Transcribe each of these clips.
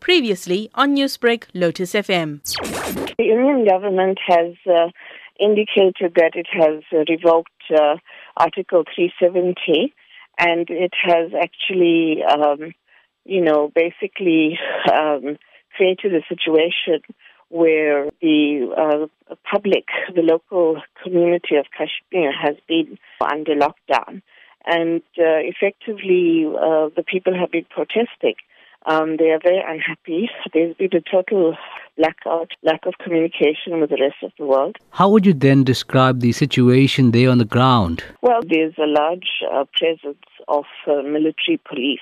Previously on Newsbreak, Lotus FM. The Indian government has uh, indicated that it has revoked uh, Article 370 and it has actually, um, you know, basically um, created a situation where the uh, public, the local community of Kashmir has been under lockdown. And uh, effectively, uh, the people have been protesting. Um, they are very unhappy. There's been a total blackout, lack of communication with the rest of the world. How would you then describe the situation there on the ground? Well, there's a large uh, presence of uh, military police.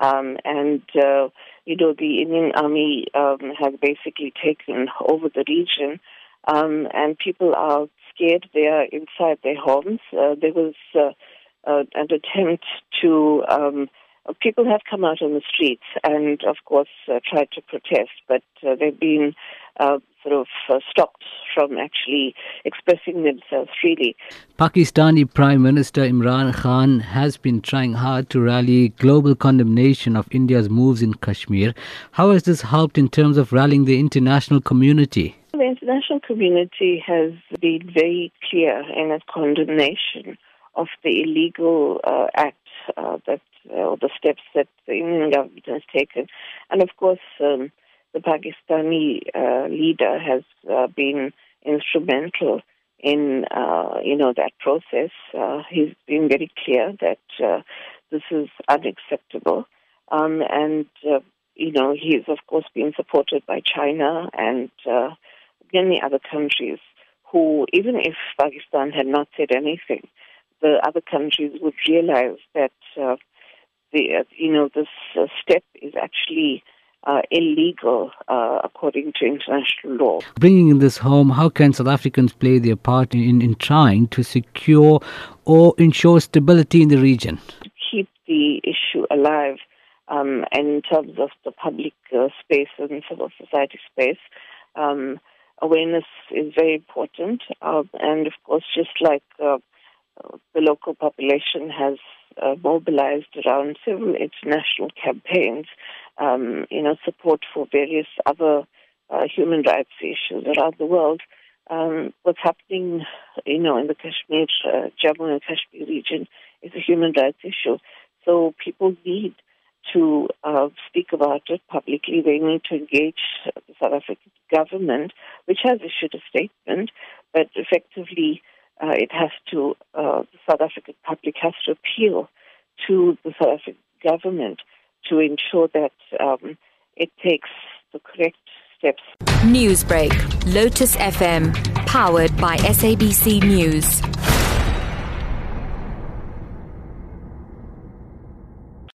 Um, and, uh, you know, the Indian Army um, has basically taken over the region. Um, and people are scared. They are inside their homes. Uh, there was uh, uh, an attempt to um, people have come out on the streets and, of course, uh, tried to protest, but uh, they've been uh, sort of uh, stopped from actually expressing themselves freely. Pakistani Prime Minister Imran Khan has been trying hard to rally global condemnation of India's moves in Kashmir. How has this helped in terms of rallying the international community? The international community has been very clear in its condemnation of the illegal uh, act uh, that uh, the steps that the Indian government has taken, and of course um, the Pakistani uh, leader has uh, been instrumental in you know that process. He's been very clear that this is unacceptable, um, and you know he's of course being supported by China and many other countries who, even if Pakistan had not said anything, the other countries would realize that uh, the uh, you know this uh, step is actually uh, illegal uh, according to international law. Bringing this home, how can South Africans play their part in, in trying to secure or ensure stability in the region? To keep the issue alive um, and in terms of the public uh, space and civil society space, um, awareness is very important. Um, and of course, just like uh, the local population has uh, mobilized around several international campaigns, um, you know, support for various other uh, human rights issues around the world. Um, what's happening, you know, in the Kashmir, uh, Jammu and Kashmir region is a human rights issue. So people need to uh, speak about it publicly. They need to engage the South African government, which has issued a statement, but effectively uh, it has to, uh, the South African public has to appeal to the South African government to ensure that um, it takes the correct steps. Newsbreak, Lotus FM, powered by SABC News.